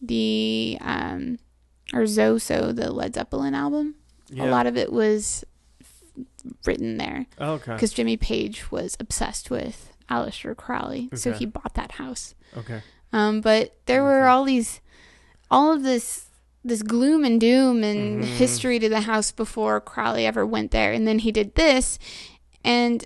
the um or Zoso, the Led Zeppelin album. Yeah. A lot of it was f- written there Oh, okay. because Jimmy Page was obsessed with Aleister Crowley, so he bought that house. Okay. Um, but there were all these, all of this this gloom and doom and Mhm. history to the house before Crowley ever went there, and then he did this, and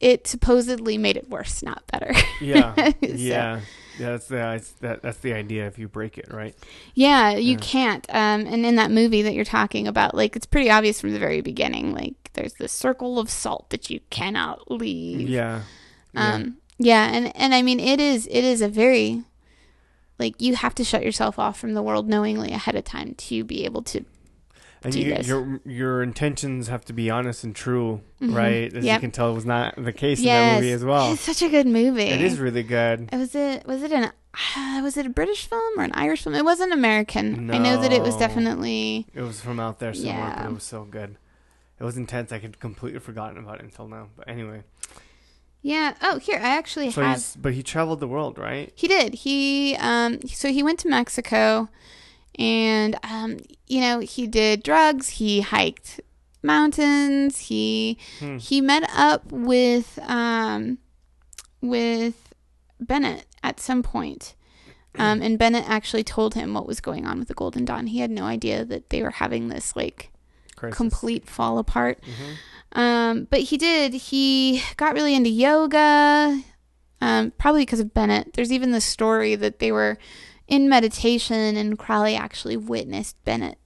it supposedly made it worse, not better. Yeah, So- yeah, yeah. That's the that's, that, that's the idea. If you break it, right? Yeah, you Yeah. can't. Um, and in that movie that you're talking about, like it's pretty obvious from the very beginning. Like there's this circle of salt that you cannot leave. Yeah. yeah. Um, yeah, and and I mean it is it is a very like you have to shut yourself off from the world knowingly ahead of time to be able to. And you, your your intentions have to be honest and true, Mhm. right? As Yep. you can tell, it was not the case in that movie as well. It's such a good movie. It is really good. Was it was it an uh, was it a British film or an Irish film? It wasn't American. I know that it was definitely It was from out there somewhere, Yeah. but it was so good. It was intense. I had completely forgotten about it until now. But anyway, yeah. Oh, here I actually so have. but he traveled the world, right? He did. He um so he went to Mexico and um you know, he did drugs, he hiked mountains, he Hmm. he met up with um with Bennett at some point. Um and Bennett actually told him what was going on with the Golden Dawn. He had no idea that they were having this like Crisis. complete fall apart. Mhm. Um, but he did. He got really into yoga, um, probably because of Bennett. There's even the story that they were in meditation and Crowley actually witnessed Bennett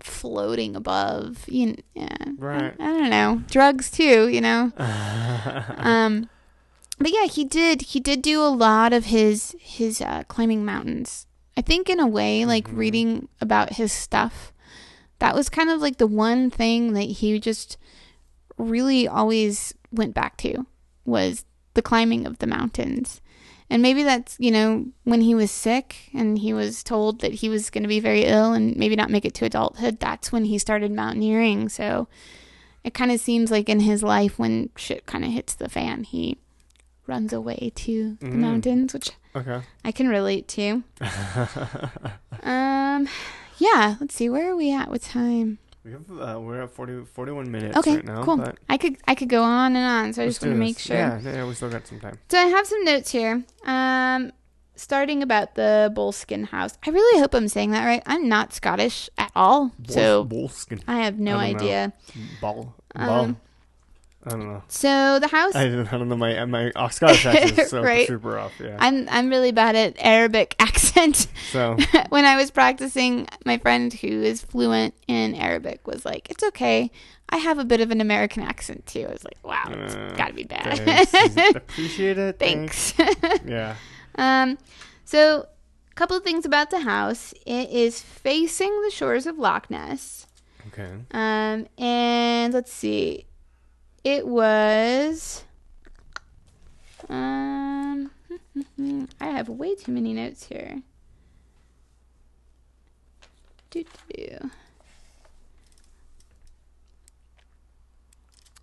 floating above. You know, yeah, Right. I, I don't know. Drugs too, you know. Um, but yeah, he did. He did do a lot of his his uh, climbing mountains. I think in a way, like Mhm. reading about his stuff, that was kind of like the one thing that he just really always went back to was the climbing of the mountains. And maybe that's, you know, when he was sick and he was told that he was going to be very ill and maybe not make it to adulthood, that's when he started mountaineering. So it kind of seems like in his life, when shit kind of hits the fan, he runs away to the Mhm. mountains, which okay. I can relate to. Um, yeah, let's see, where are we at with time? We have uh, we're at 40, 41 minutes Okay, right now. cool. But I could I could go on and on, so I just want to make sure. Yeah, yeah, we still got some time. So I have some notes here. Um, starting about the Boleskine house. I really hope I'm saying that right. I'm not Scottish at all, so Bolskin. I have no I idea. Ball. Um. I don't know. So the house. I don't, I don't know. My my uh, Scottish accent is so Right. super off. Yeah. I'm I'm really bad at Arabic accent. so when I was practicing, my friend who is fluent in Arabic was like, "It's okay. I have a bit of an American accent too." I was like, "Wow, it's Uh, got to be bad." thanks. appreciate it. Thanks. Yeah. Um, so a couple of things about the house. It is facing the shores of Loch Ness. Okay. Um, and let's see, it was. Um, I have way too many notes here.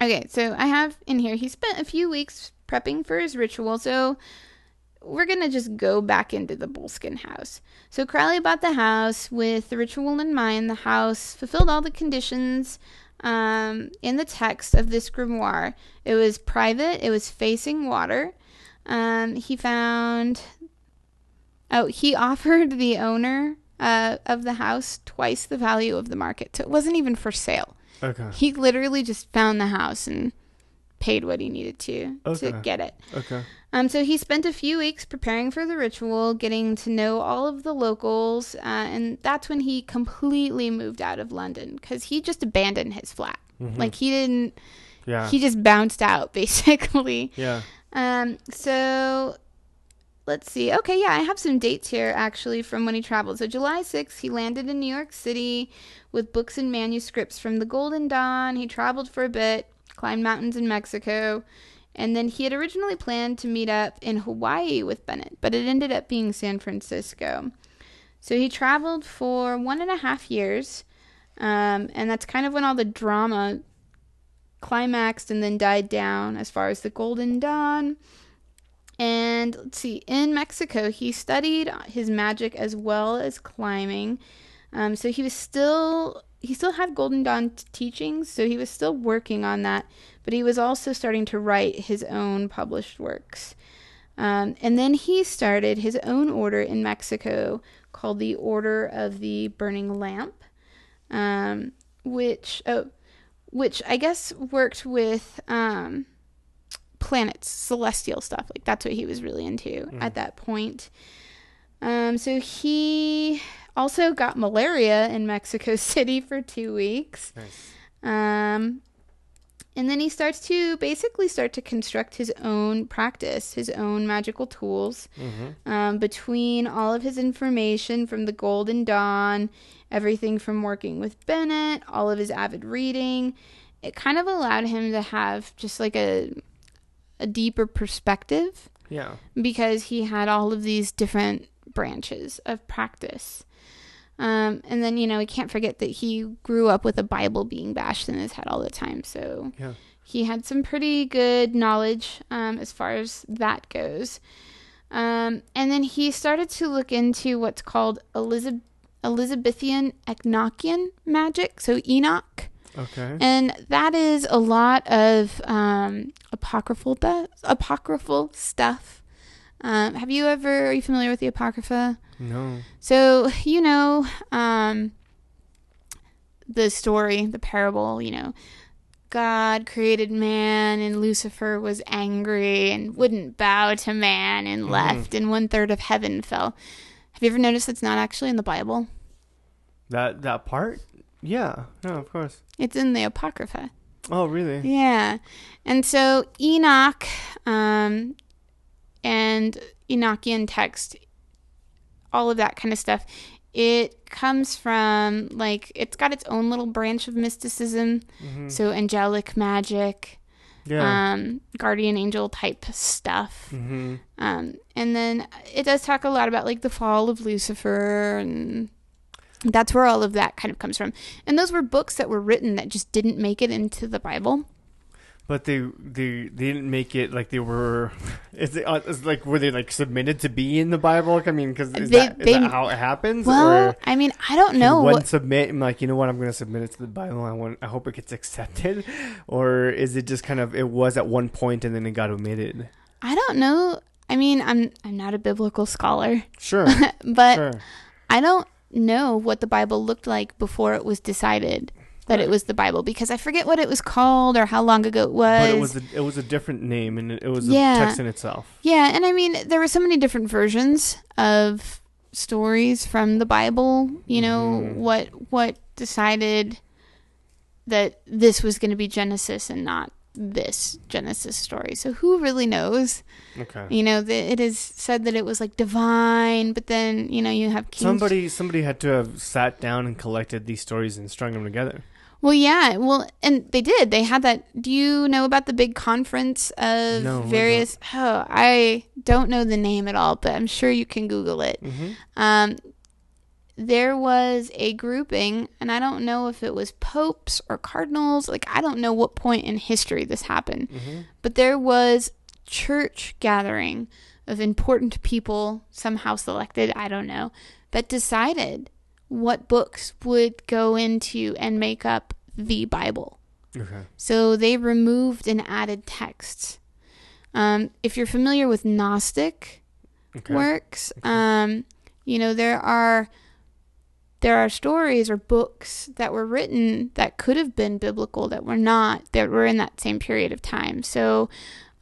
Okay, so I have in here, he spent a few weeks prepping for his ritual, so we're gonna just go back into the bullskin house. So Crowley bought the house with the ritual in mind. The house fulfilled all the conditions um, in the text of this grimoire. It was private. It was facing water. Um, he found. Oh, he offered the owner uh, of the house twice the value of the market, so it wasn't even for sale. Okay. He literally just found the house and paid what he needed to to get it. Okay. Um, so he spent a few weeks preparing for the ritual, getting to know all of the locals, uh, and that's when he completely moved out of London because he just abandoned his flat. Mhm. Like he didn't, Yeah. he just bounced out basically. yeah. Um, so let's see. Okay, yeah, I have some dates here actually from when he traveled. So July 6th, he landed in New York City with books and manuscripts from the Golden Dawn. He traveled for a bit, climbed mountains in Mexico, and then he had originally planned to meet up in Hawaii with Bennett, but it ended up being San Francisco. So he traveled for one and a half years, um, and that's kind of when all the drama climaxed and then died down as far as the Golden Dawn. And let's see, in Mexico, he studied his magic as well as climbing. Um, so he was still he still had Golden Dawn teachings, so he was still working on that, but he was also starting to write his own published works. Um, and then he started his own order in Mexico called the Order of the Burning Lamp, um, which oh, which I guess worked with um, planets, celestial stuff. Like that's what he was really into at that point. Um, so he also got malaria in Mexico City for two weeks. Nice. Um, and then he starts to basically start to construct his own practice, his own magical tools. Mm-hmm. Um, between all of his information from the Golden Dawn, everything from working with Bennett, all of his avid reading, it kind of allowed him to have just like a a deeper perspective Yeah. because he had all of these different branches of practice. Um, and then, you know, we can't forget that he grew up with a Bible being bashed in his head all the time. So Yeah. he had some pretty good knowledge um, as far as that goes. Um, and then he started to look into what's called Elizabeth, Elizabethan Enochian magic, so Enoch. Okay. And that is a lot of um, apocryphal apocryphal stuff. Um, have you ever are you familiar with the apocrypha? No. So you know um, the story, the parable. You know, God created man, and Lucifer was angry and wouldn't bow to man, and left, and one third of heaven fell. Have you ever noticed that's not actually in the Bible? That that part? Yeah. No, of course. It's in the apocrypha. Oh, really? Yeah. And so Enoch um, and Enochian text, all of that kind of stuff, it comes from, like, it's got its own little branch of mysticism. Mhm. So angelic magic, Yeah. um, guardian angel type stuff. mm-hmm. Um, and then it does talk a lot about, like, the fall of Lucifer and. That's where all of that kind of comes from. And those were books that were written that just didn't make it into the Bible. But they they they didn't make it like they were. Is it uh, is like were they like submitted to be in the Bible? I mean, because is, They- that, is they- that how it happens? Well, or I mean, I don't know. one What, submit and like you know what I'm going to submit it to the Bible. I want I hope it gets accepted, or is it just kind of it was at one point and then it got omitted? I don't know. I mean, I'm I'm not a biblical scholar, Sure, but sure. I don't know what the Bible looked like before it was decided that it was the Bible because I forget what it was called or how long ago it was. But it was a, it was a different name and it, was Yeah. a text in itself. yeah, and I mean, there were so many different versions of stories from the Bible. You know Mhm. what what decided that this was going to be Genesis and not this Genesis story. So who really knows? Okay. You know, the, it is said that it was like divine, but then you know you have King Somebody somebody had to have sat down and collected these stories and strung them together. Well, yeah, well, and they did. They had that. Do you know about the big conference of No, I various? Oh, I don't know the name at all, but I'm sure you can Google it. Mm-hmm. Um, there was a grouping, and I don't know if it was popes or cardinals. Like I don't know what point in history this happened, Mm-hmm. but there was church gathering of important people somehow selected. I don't know that decided what books would go into and make up the Bible. Okay. So they removed and added texts. Um, if you're familiar with Gnostic Okay. works, um, you know there are there are stories or books that were written that could have been biblical that were not that were in that same period of time. So,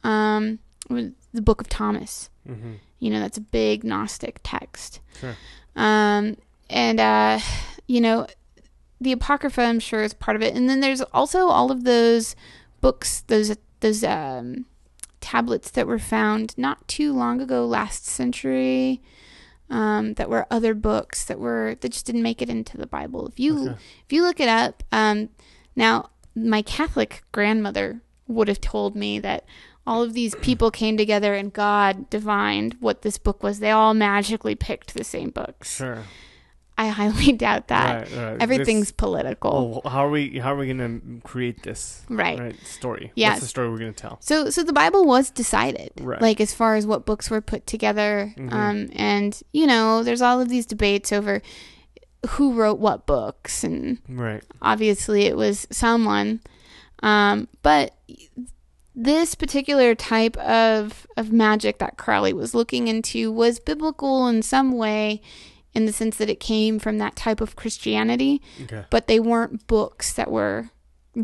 um, the Book of Thomas, Mm-hmm. you know that's a big Gnostic text. Sure. Um, and uh, you know, the Apocrypha, I'm sure, is part of it. And then there's also all of those books, those those um, tablets that were found not too long ago, last century, um, that were other books that were that just didn't make it into the Bible. If you Okay. if you look it up, um, now my Catholic grandmother would have told me that all of these people came together and God divined what this book was. They all magically picked the same books. Sure. I highly doubt that. Right, right. Everything's This- political. oh, how are we? How are we gonna create this right. story? Yeah. What's the story we're gonna tell? So so the Bible was decided. Right. Like as far as what books were put together. Mhm. Um and you know, there's all of these debates over who wrote what books and Right. obviously it was someone. Um but this particular type of of magic that Crowley was looking into was biblical in some way in the sense that it came from that type of Christianity, Okay. but they weren't books that were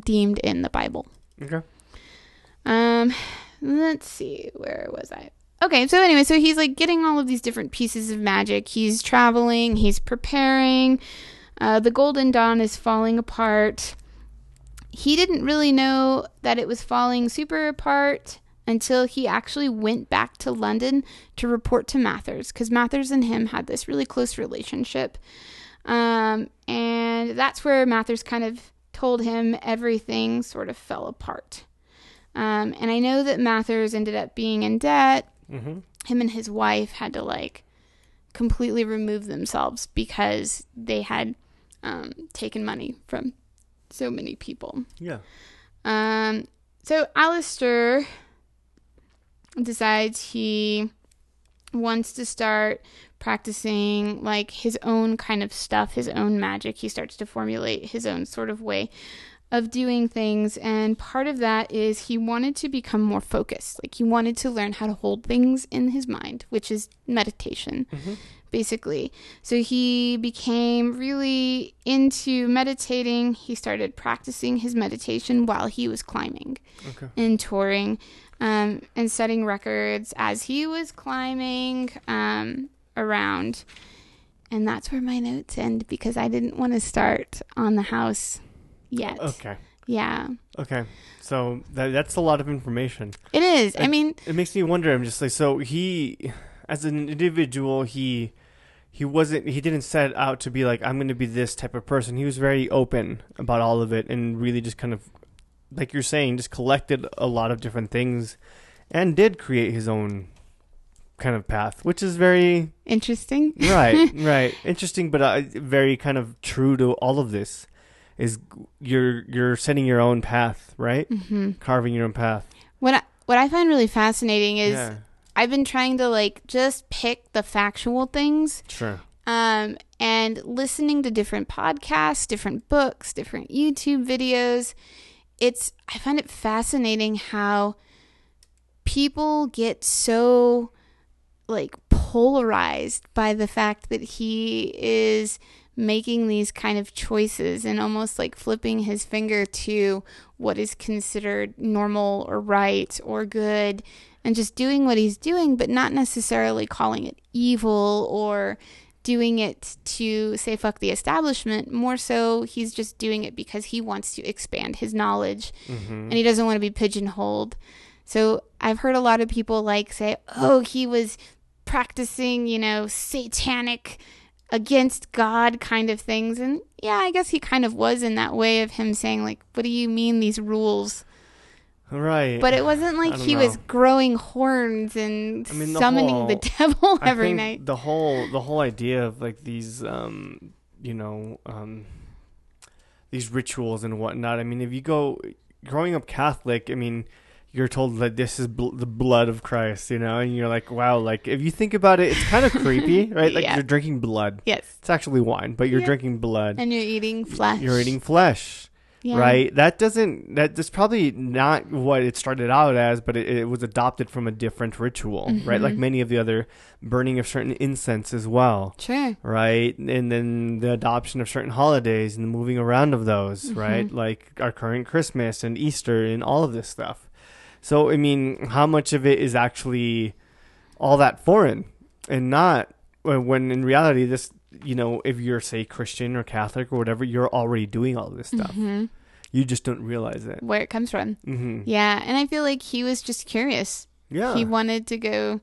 deemed in the Bible. Okay. Um, let's see, where was I? Okay, so anyway, so he's like getting all of these different pieces of magic. He's traveling, he's preparing. Uh, the Golden Dawn is falling apart. He didn't really know that it was falling super apart until he actually went back to London to report to Mathers because Mathers and him had this really close relationship. Um, and that's where Mathers kind of told him everything sort of fell apart. Um, and I know that Mathers ended up being in debt. Mm-hmm. Him and his wife had to like completely remove themselves because they had um, taken money from so many people. Yeah. Um, so Aleister decides he wants to start practicing like his own kind of stuff, his own magic. He starts to formulate his own sort of way of doing things. And part of that is he wanted to become more focused. Like he wanted to learn how to hold things in his mind, which is meditation Mhm. basically. So he became really into meditating. He started practicing his meditation while he was climbing Okay. and touring um, and setting records as he was climbing um, around. And that's where my notes end because I didn't want to start on the house yet. Okay. Yeah, Okay. So that that's a lot of information. it is. I mean, It makes me wonder. I'm just like, so he, as an individual, he he wasn't he didn't set out to be like I'm going to be this type of person. He was very open about all of it and really just kind of like you're saying, just collected a lot of different things and did create his own kind of path, which is very interesting. right, right, interesting, but uh, very kind of true to all of this. Is you're you're setting your own path, right? hmm Carving your own path. What I, what I find really fascinating is yeah, I've been trying to like just pick the factual things sure. um, and listening to different podcasts, different books, different YouTube videos. It's I find it fascinating how people get so like polarized by the fact that he is making these kind of choices and almost like flipping his finger to what is considered normal or right or good and just doing what he's doing but not necessarily calling it evil or doing it to say fuck the establishment more so he's just doing it because he wants to expand his knowledge Mm-hmm. and he doesn't want to be pigeonholed. So I've heard a lot of people like say, "Oh, he was practicing, you know, satanic against God kind of things." And yeah, I guess he kind of was in that way of him saying like, "What do you mean these rules?" Right. But it wasn't like he was growing horns and I mean, the summoning the whole- devil I every night. The whole the whole idea of like these um you know um these rituals and whatnot. I mean, if you go growing up Catholic, I mean, you're told that this is bl- the blood of Christ, you know, and you're like, wow, like if you think about it, it's kind of creepy, right? Like Yeah. you're drinking blood. Yes. It's actually wine, but you're Yeah. drinking blood. And you're eating flesh. You're eating flesh. Yeah. right? That doesn't that that's probably not what it started out as, but it, it was adopted from a different ritual, right? Like Mhm. many of the other burning of certain incense as well, Sure. right? And then the adoption of certain holidays and the moving around of those, right? Mhm. Like our current Christmas and Easter and all of this stuff. So I mean, how much of it is actually all that foreign and not when in reality this you know if you're say Christian or Catholic or whatever you're already doing all this stuff hmm you just don't realize it. Where it comes from. Mm-hmm. Yeah. And I feel like he was just curious. Yeah. he wanted to go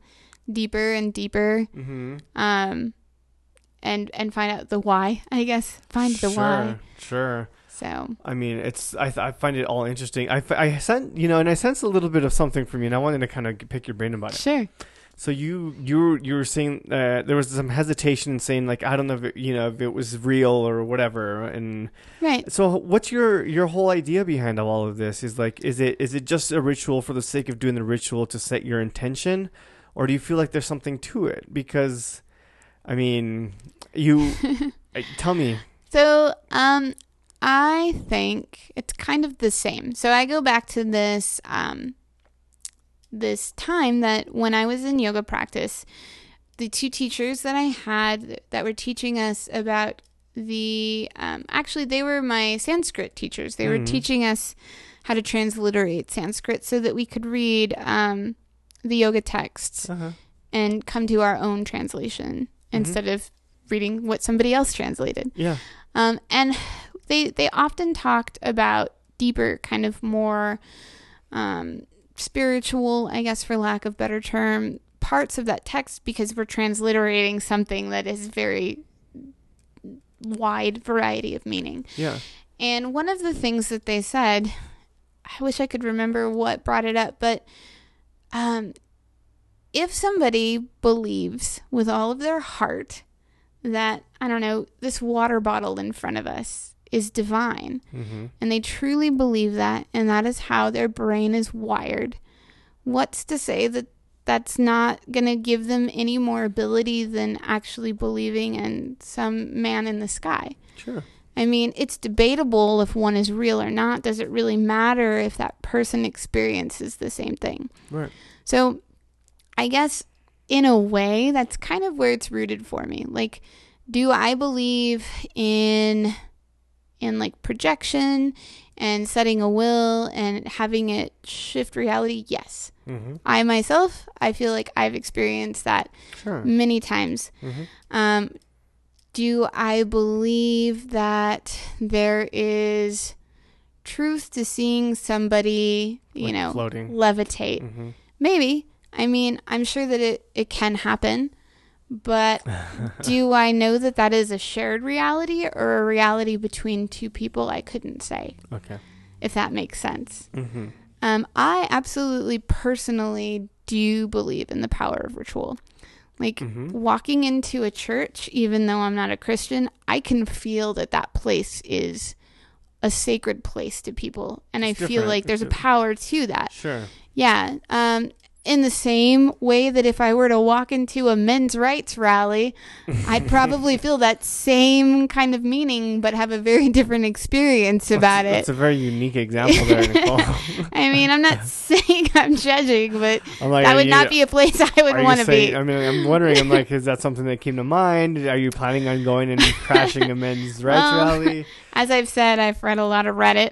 deeper and deeper mm-hmm. um and and find out the why i guess find the sure, why Sure. so I mean, it's I, I find it all interesting. I, f- I sent you know, and I sense a little bit of something from you, and I wanted to kind of pick your brain about it. sure So you you you were saying uh, there was some hesitation in saying like I don't know if it, you know if it was real or whatever, and right so what's your your whole idea behind all of this? Is like is it is it just a ritual for the sake of doing the ritual to set your intention, or do you feel like there's something to it? Because, I mean, you uh, tell me. so um i think it's kind of the same so i go back to this um this time that when I was in yoga practice, the two teachers that I had that were teaching us about the um, actually they were my Sanskrit teachers. They were Mhm. teaching us how to transliterate Sanskrit so that we could read um, the yoga texts Uh-huh. and come to our own translation instead of reading what somebody else translated. Yeah. Um, and they they often talked about deeper, kind of more um, spiritual, I guess, for lack of better term, parts of that text because we're transliterating something that is very wide variety of meaning. Yeah. And one of the things that they said, I wish I could remember what brought it up, but um, if somebody believes with all of their heart that, I don't know, this water bottle in front of us is divine, Mm-hmm. and they truly believe that, and that is how their brain is wired, what's to say that that's not going to give them any more ability than actually believing in some man in the sky? Sure. I mean, it's debatable if one is real or not. Does it really matter if that person experiences the same thing? Right. So, I guess in a way, that's kind of where it's rooted for me. Like, do I believe in in like projection and setting a will and having it shift reality? Yes. Mm-hmm. I myself, I feel like I've experienced that Sure. many times. Mm-hmm. Um, do I believe that there is truth to seeing somebody, you Like know, floating. levitate? Mm-hmm. Maybe. I mean, I'm sure that it, it can happen, but do I know that that is a shared reality or a reality between two people? I couldn't say, Okay. if that makes sense. Mm-hmm. Um, I absolutely personally do believe in the power of ritual. Like Mhm. walking into a church, even though I'm not a Christian, I can feel that that place is a sacred place to people, and It's I feel like there's a a- power to that. Sure. Yeah. Um, in the same way that if I were to walk into a men's rights rally, I'd probably feel that same kind of meaning, but have a very different experience about That's it. That's a very unique example there, Nicole. I mean, I'm not saying I'm judging, but like, that would you- not be a place I would want to be. I mean, I'm wondering. I'm like, is that something that came to mind? Are you planning on going and crashing a men's rights Well, rally? As I've said, I've read a lot of Reddit.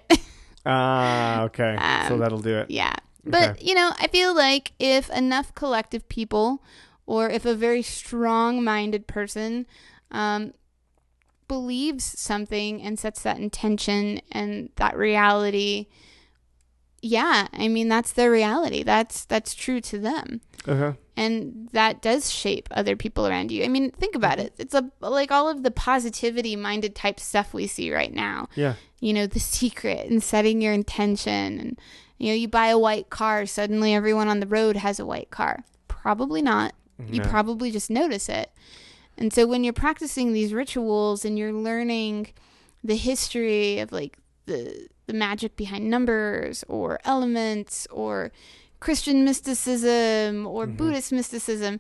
Ah, okay. so Um, that'll do it. yeah. But, Okay. you know, I feel like if enough collective people or if a very strong minded person um, believes something and sets that intention and that reality, yeah, I mean, that's their reality. That's, that's true to them. Okay. and that does shape other people around you. I mean, think about it. It's a like all of the positivity minded type stuff we see right now. Yeah. You know, the secret and setting your intention and you know, you buy a white car, suddenly everyone on the road has a white car. Probably not. You probably just notice it. And so when you're practicing these rituals and you're learning the history of like the the magic behind numbers or elements or Christian mysticism or Mhm. Buddhist mysticism,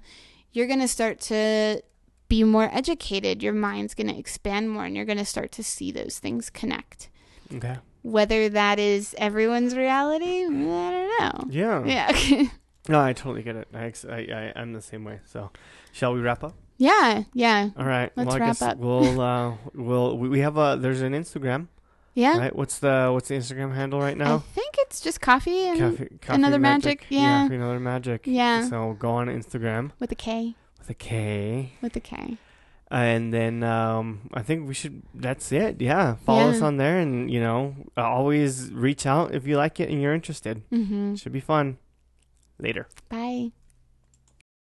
you're going to start to be more educated. Your mind's going to expand more and you're going to start to see those things connect. Okay. Whether that is everyone's reality, I don't know. Yeah. Yeah. No, I totally get it. I, ex- I, I, I'm the same way. So, shall we wrap up? yeah. Yeah. All right. Let's well, I wrap guess up. we'll, uh, we'll, we we have a, there's an Instagram, Yeah. right? What's the, what's the Instagram handle right now? I think it's just coffee and Coffee, coffee Another Magic, yeah. Coffee Another Magic. Yeah. So go on Instagram with a K. with a K. With a K. And then um, I think we should. That's it. Yeah, follow us on there, and you know, uh, always reach out if you like it and you're interested. Mm-hmm. Should be fun. Later. Bye.